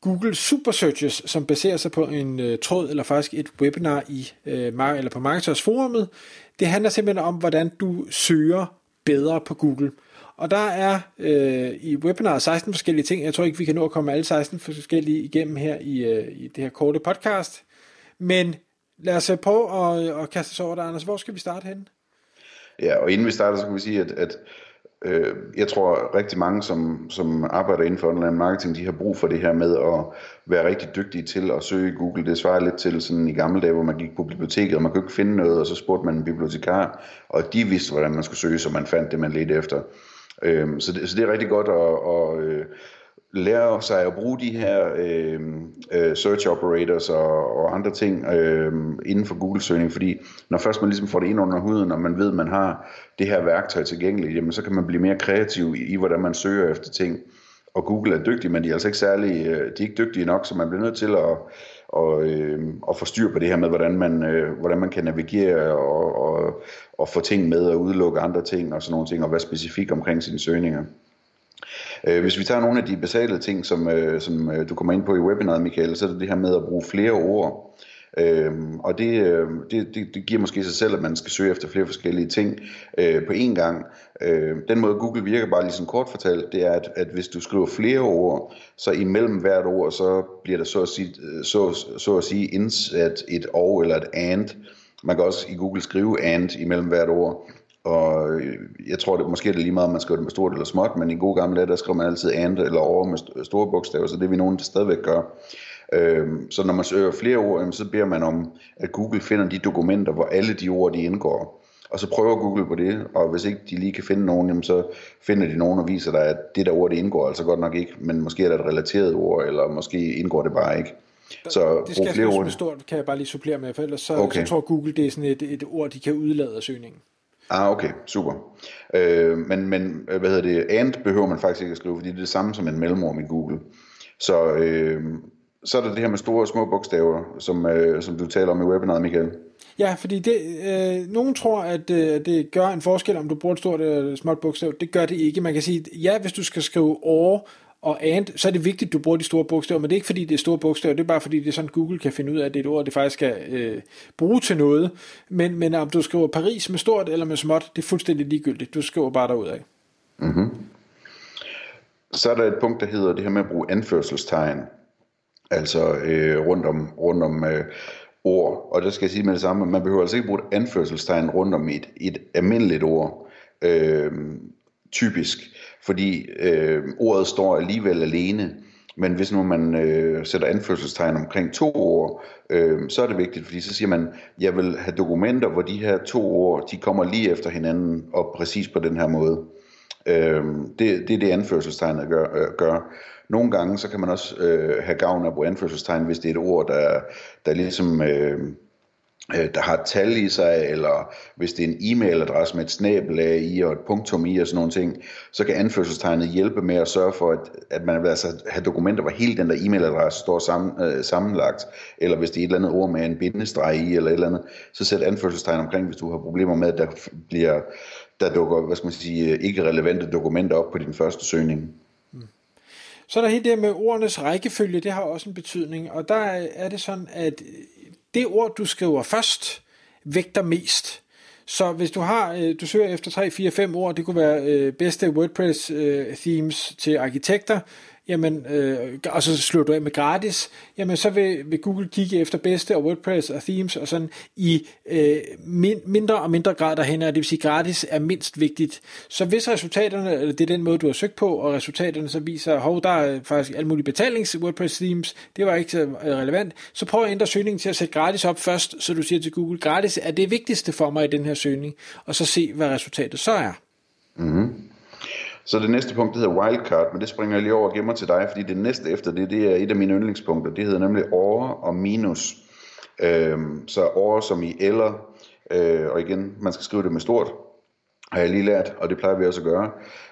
Google Super Searches, som baserer sig på en øh, tråd, eller faktisk et webinar i, øh, eller på Marketers forumet. Det handler simpelthen om, hvordan du søger bedre på Google. Og der er øh, i webinaret 16 forskellige ting. Jeg tror ikke, vi kan nå at komme alle 16 forskellige igennem her i, øh, i det her korte podcast. Men lad os prøve at, at kaste os over dig, Anders. Hvor skal vi starte henne? Ja, og inden vi starter, så kan vi sige, at, at øh, jeg tror rigtig mange, som, som arbejder inden for online marketing, de har brug for det her med at være rigtig dygtige til at søge i Google. Det svarer lidt til sådan i gamle dage, hvor man gik på biblioteket, og man kunne ikke finde noget, og så spurgte man en bibliotekar, og de vidste, hvordan man skulle søge, så man fandt det, man ledte efter. Øh, så, det, så det er rigtig godt at, at, at lærer sig at bruge de her øh, øh, search operators og, og andre ting øh, inden for Google-søgning, fordi når først man ligesom får det ind under huden, og man ved, at man har det her værktøj tilgængeligt, jamen så kan man blive mere kreativ i, i hvordan man søger efter ting. Og Google er dygtig, men de er altså ikke særlig, øh, de er ikke dygtige nok, så man bliver nødt til at, og, øh, og få styr på det her med, hvordan man, øh, hvordan man kan navigere og, og, og få ting med og udelukke andre ting og sådan nogle ting, og være specifik omkring sine søgninger. Øh, hvis vi tager nogle af de basale ting, som, øh, som øh, du kommer ind på i webinaret, Michael, så er det det her med at bruge flere ord. Øhm, og det, øh, det, det, det giver måske sig selv, at man skal søge efter flere forskellige ting øh, på én gang. Øh, den måde Google virker bare lige kort fortalt, det er, at, at hvis du skriver flere ord, så imellem hvert ord, så bliver der så at sige, øh, så, så at sige indsat et og eller et and. Man kan også i Google skrive and imellem hvert ord. Og øh, jeg tror, det måske er det lige meget, om man skriver det med stort eller småt, men i gode gamle dage, der skriver man altid and eller over med store bogstaver, så det er vi nogen, der stadigvæk gør. Øhm, så når man søger flere ord, så beder man om, at Google finder de dokumenter, hvor alle de ord de indgår. Og så prøver Google på det, og hvis ikke de lige kan finde nogen, så finder de nogen og viser dig, at det der ord det indgår altså godt nok ikke, men måske er der et relateret ord, eller måske indgår det bare ikke. Så det skal flere ord. stort, kan jeg bare lige supplere med, for ellers så, okay. så tror Google, det er sådan et, et ord, de kan udlade af søgningen. Ah, okay, super. Øh, men, men øh, hvad hedder det, and behøver man faktisk ikke at skrive, fordi det er det samme som en mellemrum i Google. Så, øh, så er der det her med store og små bogstaver, som, øh, som du taler om i webinaret, Michael. Ja, fordi det, øh, nogen tror, at øh, det gør en forskel, om du bruger et stort eller småt bogstav. Det gør det ikke. Man kan sige, ja, hvis du skal skrive or og and, så er det vigtigt, at du bruger de store bogstaver, men det er ikke fordi, det er store bogstaver, det er bare fordi, det er sådan, Google kan finde ud af, at det er et ord, det faktisk skal øh, bruge til noget. Men, men om du skriver Paris med stort eller med småt, det er fuldstændig ligegyldigt. Du skriver bare derudad. Mm-hmm. Så er der et punkt, der hedder det her med at bruge anførselstegn, altså øh, rundt om, rundt om øh, ord. Og der skal jeg sige med det samme, man behøver altså ikke bruge et anførselstegn rundt om et, et almindeligt ord. Øh, typisk fordi øh, ordet står alligevel alene. Men hvis nu man øh, sætter anførselstegn omkring to ord, øh, så er det vigtigt, fordi så siger man, jeg vil have dokumenter, hvor de her to ord, de kommer lige efter hinanden, og præcis på den her måde. Øh, det, det er det anførselstegnet gør, øh, gør. Nogle gange så kan man også øh, have gavn af at bruge anførselstegn, hvis det er et ord, der, der ligesom... Øh, øh, der har et tal i sig, eller hvis det er en e-mailadresse med et snabelag i og et punktum i og sådan nogle ting, så kan anførselstegnet hjælpe med at sørge for, at, at man vil altså have dokumenter, hvor hele den der e-mailadresse står sammen, øh, sammenlagt, eller hvis det er et eller andet ord med en bindestreg i, eller et eller andet, så sæt anførselstegn omkring, hvis du har problemer med, at der bliver der dukker, hvad skal man sige, øh, ikke relevante dokumenter op på din første søgning. Mm. Så er der helt det med ordenes rækkefølge, det har også en betydning, og der er det sådan, at det ord, du skriver først, vægter mest. Så hvis du har, øh, du søger efter 3, 4, 5 ord, det kunne være øh, bedste WordPress øh, themes til arkitekter, jamen, øh, og så slutter du af med gratis, jamen så vil, vil Google kigge efter bedste og WordPress og themes og sådan i øh, min, mindre og mindre grad derhen, og det vil sige gratis er mindst vigtigt. Så hvis resultaterne, eller det er den måde, du har søgt på, og resultaterne så viser, hov, der er faktisk alle mulige betalings WordPress themes, det var ikke så øh, relevant, så prøv at ændre søgningen til at sætte gratis op først, så du siger til Google, gratis er det vigtigste for mig i den her søgning, og så se, hvad resultatet så er. Så det næste punkt, det hedder wildcard, men det springer jeg lige over og gemmer til dig, fordi det næste efter det, det er et af mine yndlingspunkter. Det hedder nemlig over og minus. Øhm, så over som i eller, Øh, og igen, man skal skrive det med stort, har jeg lige lært, og det plejer vi også at gøre.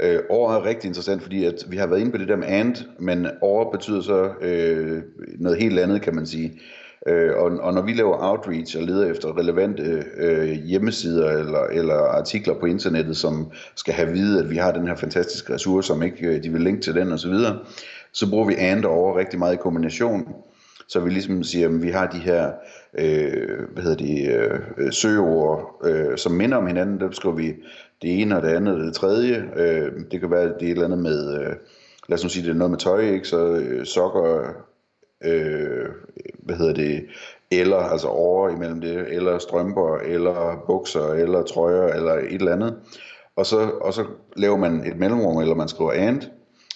Øh, over er rigtig interessant, fordi at vi har været inde på det der med and, men over betyder så øh, noget helt andet, kan man sige. Øh, og, og når vi laver outreach og leder efter relevante øh, hjemmesider eller, eller artikler på internettet, som skal have vide, at vi har den her fantastiske ressource, som ikke øh, de vil linke til den osv., så, så bruger vi and over rigtig meget i kombination. Så vi ligesom siger, at vi har de her øh, hvad hedder de, øh, søgeord, øh, som minder om hinanden. Der skriver vi det ene og det andet og det tredje. Øh, det kan være, det er et eller andet med, øh, lad os nu sige, det er noget med tøj, ikke? så øh, sokker, øh, hvad hedder det, eller altså over imellem det, eller strømper, eller bukser, eller trøjer, eller et eller andet. Og så, og så laver man et mellemrum, eller man skriver and.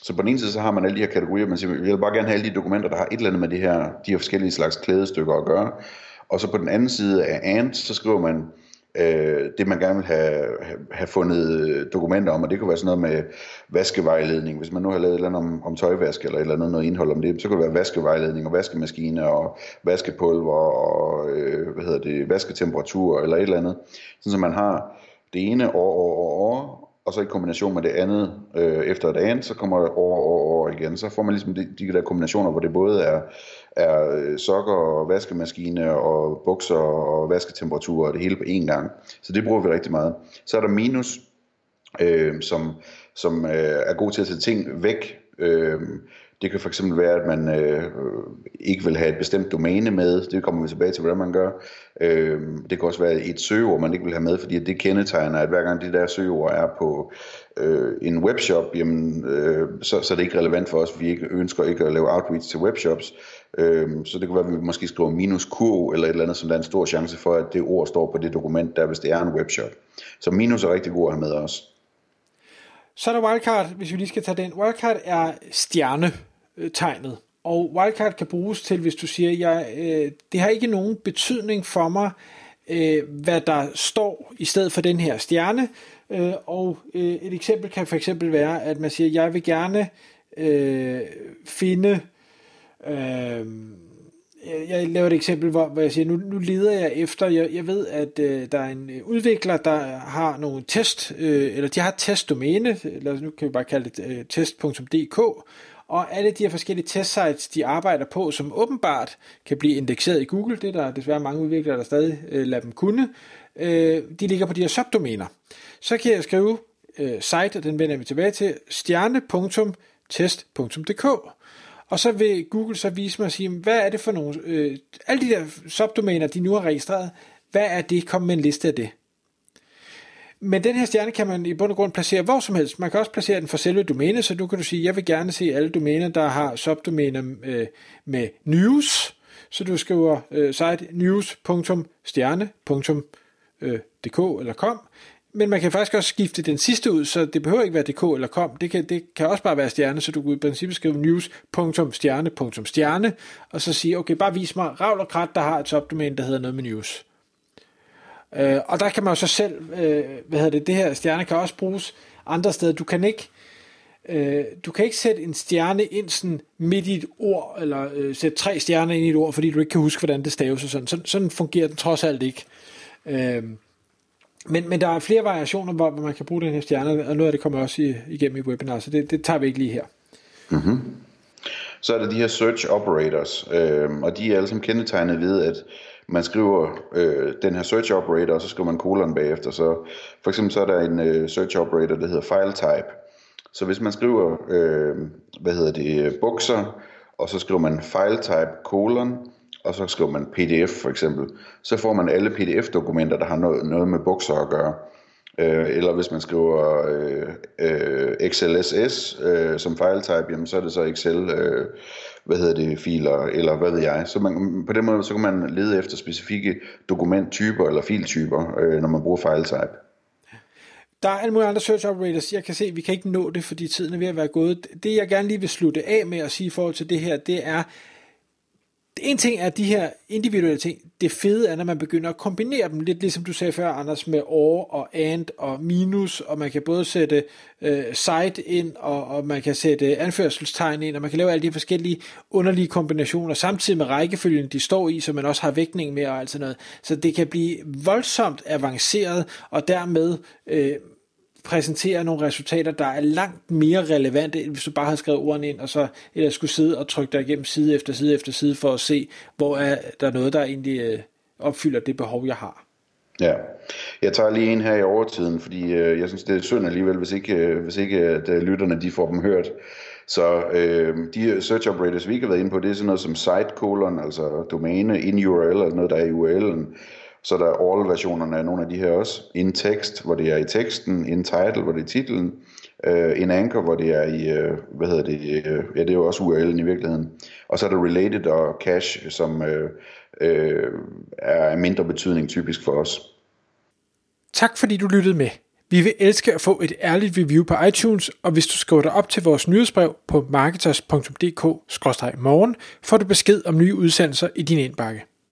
Så på den ene side, så har man alle de her kategorier, man siger, jeg vil bare gerne have alle de dokumenter, der har et eller andet med det her, de her forskellige slags klædestykker at gøre. Og så på den anden side af and, så skriver man øh, det, man gerne vil have, have fundet dokumenter om, og det kunne være sådan noget med vaskevejledning. Hvis man nu har lavet et eller andet om, om tøjvask, eller et eller andet noget indhold om det, så kunne det være vaskevejledning og vaskemaskiner og vaskepulver og øh, hvad hedder det, vasketemperatur eller et eller andet. Sådan så man har det ene år, år, år, år, og så i kombination med det andet øh, efter et andet, så kommer det år, år, år igen. Så får man ligesom de, de der kombinationer, hvor det både er er øh, sokker og vaskemaskine og bukser og vasketemperatur og det hele på én gang. Så det bruger vi rigtig meget. Så er der minus, øh, som, som øh, er god til at sætte ting væk. Øh, det kan fx være, at man øh, ikke vil have et bestemt domæne med. Det kommer vi tilbage til, hvordan man gør. Øh, det kan også være et søgeord, man ikke vil have med, fordi det kendetegner, at hver gang det der søgeord er på øh, en webshop, jamen, øh, så, så er det ikke relevant for os. Vi ikke, ønsker ikke at lave outreach til webshops. Øh, så det kan være, at vi måske skriver minus Q eller et eller andet, som der er en stor chance for, at det ord står på det dokument, der hvis det er en webshop. Så minus er rigtig god at have med os. Så er der wildcard, hvis vi lige skal tage den. Wildcard er stjerne tegnet. Og wildcard kan bruges til, hvis du siger, jeg, øh, det har ikke nogen betydning for mig, øh, hvad der står i stedet for den her stjerne. Øh, og øh, et eksempel kan for eksempel være, at man siger, jeg vil gerne øh, finde Øh, jeg laver et eksempel, hvor, hvor jeg siger, nu, nu leder jeg efter, jeg, jeg ved, at øh, der er en udvikler, der har nogle test, øh, eller de har et testdomæne, eller nu kan vi bare kalde det øh, test.dk, og alle de her forskellige testsites, de arbejder på, som åbenbart kan blive indekseret i Google, det er der desværre mange udviklere, der stadig øh, lader dem kunne, øh, de ligger på de her subdomæner. Så kan jeg skrive øh, site, og den vender vi tilbage til, stjerne.test.dk, og så vil Google så vise mig og sige, hvad er det for nogle, øh, alle de der subdomæner, de nu har registreret, hvad er det, kom med en liste af det. Men den her stjerne kan man i bund og grund placere hvor som helst. Man kan også placere den for selve domænet, så nu kan du sige, jeg vil gerne se alle domæner, der har subdomæner øh, med news, så du skriver øh, site news.stjerne.dk øh, eller com, men man kan faktisk også skifte den sidste ud, så det behøver ikke være dk eller kom. Det kan, det kan også bare være stjerne, så du kan i princippet skrive news.stjerne.stjerne, og så sige, okay, bare vis mig Ravl og Krat, der har et subdomæne, der hedder noget med news. Øh, og der kan man jo så selv, øh, hvad hedder det, det her stjerne kan også bruges andre steder. Du kan ikke, øh, du kan ikke sætte en stjerne ind sådan midt i et ord, eller øh, sætte tre stjerner ind i et ord, fordi du ikke kan huske, hvordan det staves og sådan. Sådan, sådan fungerer den trods alt ikke. Øh, men, men der er flere variationer, hvor man kan bruge den her stjerne, og noget af det kommer også i, igennem i webinar, så det, det tager vi ikke lige her. Mm-hmm. Så er der de her search operators, øh, og de er alle sammen kendetegnet ved, at man skriver øh, den her search operator, og så skriver man kolon bagefter. Så for eksempel så er der en øh, search operator, der hedder file type. Så hvis man skriver, øh, hvad hedder det, øh, bukser, og så skriver man file type kolon, og så skriver man pdf for eksempel, så får man alle pdf-dokumenter, der har noget, noget med bukser at gøre. Øh, eller hvis man skriver øh, øh, XLSS øh, som filetype, jamen så er det så Excel, øh, hvad hedder det, filer, eller hvad ved jeg. Så man, på den måde, så kan man lede efter specifikke dokumenttyper eller filtyper, øh, når man bruger filetype. Der er alle mulige andre search operators. Jeg kan se, at vi kan ikke nå det, fordi tiden er ved at være gået. Det, jeg gerne lige vil slutte af med at sige i forhold til det her, det er, en ting er de her individuelle ting. Det fede er, når man begynder at kombinere dem, lidt ligesom du sagde før, Anders, med or og and og minus, og man kan både sætte øh, site ind, og, og man kan sætte anførselstegn ind, og man kan lave alle de forskellige underlige kombinationer, samtidig med rækkefølgen, de står i, så man også har vægtning med og alt sådan noget. Så det kan blive voldsomt avanceret, og dermed øh, præsenterer nogle resultater, der er langt mere relevante, end hvis du bare har skrevet ordene ind, og så eller skulle sidde og trykke dig igennem side efter side efter side, for at se, hvor er der noget, der egentlig øh, opfylder det behov, jeg har. Ja, jeg tager lige en her i overtiden, fordi øh, jeg synes, det er synd alligevel, hvis ikke, øh, hvis ikke at, øh, lytterne de får dem hørt. Så øh, de øh, search operators, vi ikke har været inde på, det er sådan noget som site colon, altså domæne, in URL, eller noget, der er i URL'en. Så der er all-versionerne af nogle af de her også. In text, hvor det er i teksten. In title, hvor det er titlen. Øh, uh, in anchor, hvor det er i, uh, hvad hedder det, uh, ja, det er jo også URL'en i virkeligheden. Og så er der related og cache, som uh, uh, er af mindre betydning typisk for os. Tak fordi du lyttede med. Vi vil elske at få et ærligt review på iTunes, og hvis du skriver dig op til vores nyhedsbrev på marketers.dk-morgen, får du besked om nye udsendelser i din indbakke.